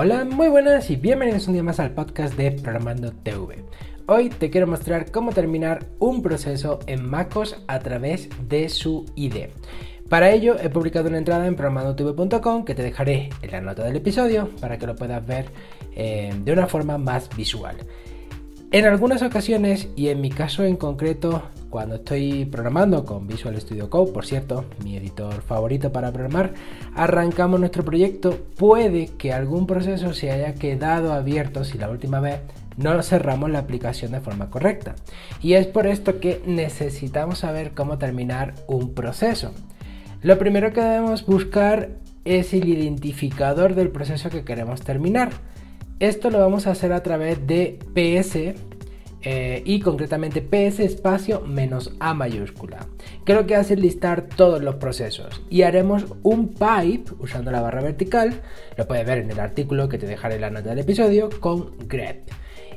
Hola, muy buenas y bienvenidos un día más al podcast de Programando TV. Hoy te quiero mostrar cómo terminar un proceso en MacOS a través de su IDE. Para ello he publicado una entrada en programandotv.com que te dejaré en la nota del episodio para que lo puedas ver eh, de una forma más visual. En algunas ocasiones, y en mi caso en concreto, cuando estoy programando con Visual Studio Code, por cierto, mi editor favorito para programar, arrancamos nuestro proyecto, puede que algún proceso se haya quedado abierto si la última vez no cerramos la aplicación de forma correcta. Y es por esto que necesitamos saber cómo terminar un proceso. Lo primero que debemos buscar es el identificador del proceso que queremos terminar. Esto lo vamos a hacer a través de PS eh, y concretamente PS espacio menos A mayúscula. Que lo que hace es listar todos los procesos y haremos un pipe usando la barra vertical, lo puedes ver en el artículo que te dejaré en la nota del episodio, con grep.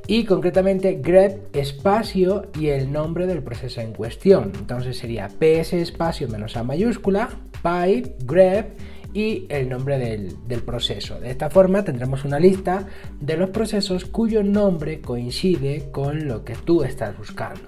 Y concretamente grep espacio y el nombre del proceso en cuestión. Entonces sería PS espacio menos A mayúscula, pipe, grep y el nombre del, proceso. De esta forma tendremos una lista de los procesos cuyo nombre coincide con lo que tú estás buscando.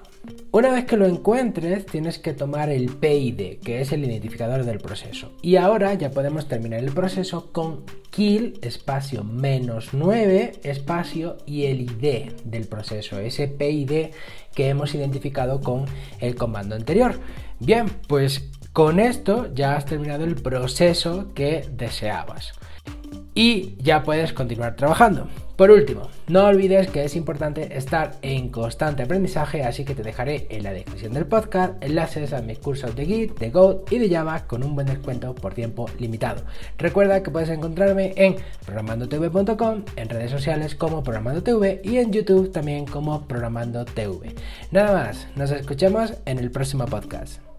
Una vez que lo encuentres, tienes que tomar el PID, que es el identificador del proceso. Y ahora ya podemos terminar el proceso con kill espacio menos 9 espacio y el ID del proceso, ese PID que hemos identificado con el comando anterior. Bien, pues con esto ya has terminado el proceso que deseabas y ya puedes continuar trabajando. Por último, no olvides que es importante estar en constante aprendizaje, así que te dejaré en la descripción del podcast enlaces a mis cursos de Git, de Go y de Java con un buen descuento por tiempo limitado. Recuerda que puedes encontrarme en programandotv.com, en redes sociales como programandotv y en YouTube también como programandotv. Nada más, nos escuchamos en el próximo podcast.